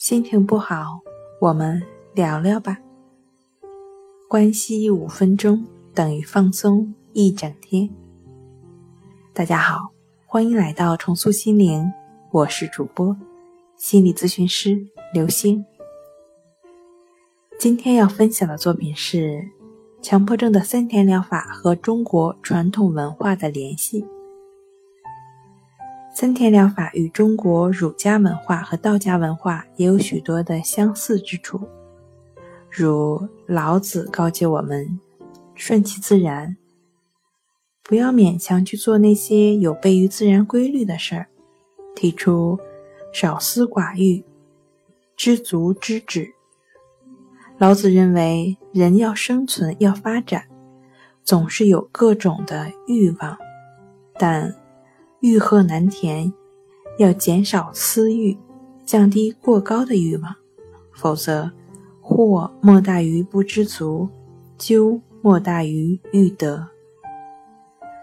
心情不好，我们聊聊吧。关系五分钟等于放松一整天。大家好，欢迎来到重塑心灵，我是主播心理咨询师刘星。今天要分享的作品是强迫症的三田疗法和中国传统文化的联系。森田疗法与中国儒家文化和道家文化也有许多的相似之处，如老子告诫我们顺其自然，不要勉强去做那些有悖于自然规律的事儿，提出少私寡欲、知足知止。老子认为人要生存要发展，总是有各种的欲望，但。欲壑难填，要减少私欲，降低过高的欲望，否则祸莫大于不知足，咎莫大于欲得。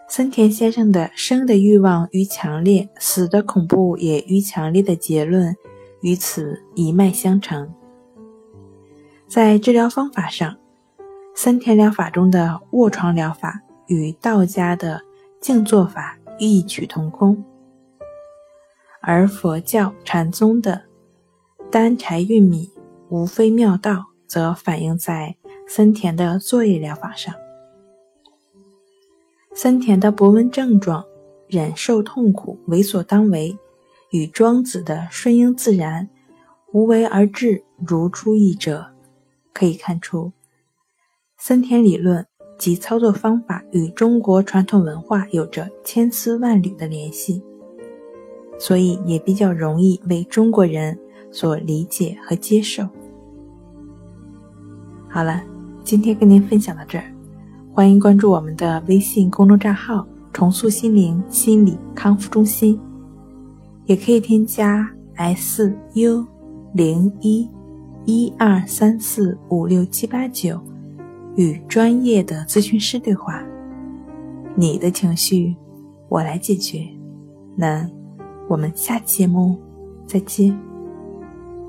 森田先生的生的欲望愈强烈，死的恐怖也愈强烈的结论与此一脉相承。在治疗方法上，森田疗法中的卧床疗法与道家的静坐法。异曲同工，而佛教禅宗的丹柴运米无非妙道，则反映在森田的作业疗法上。森田的博文症状、忍受痛苦、为所当为，与庄子的顺应自然、无为而治如出一辙。可以看出，森田理论。及操作方法与中国传统文化有着千丝万缕的联系，所以也比较容易为中国人所理解和接受。好了，今天跟您分享到这儿，欢迎关注我们的微信公众账号“重塑心灵心理康复中心”，也可以添加 “s u 零一一二三四五六七八九”。与专业的咨询师对话，你的情绪我来解决。那我们下期节目再见。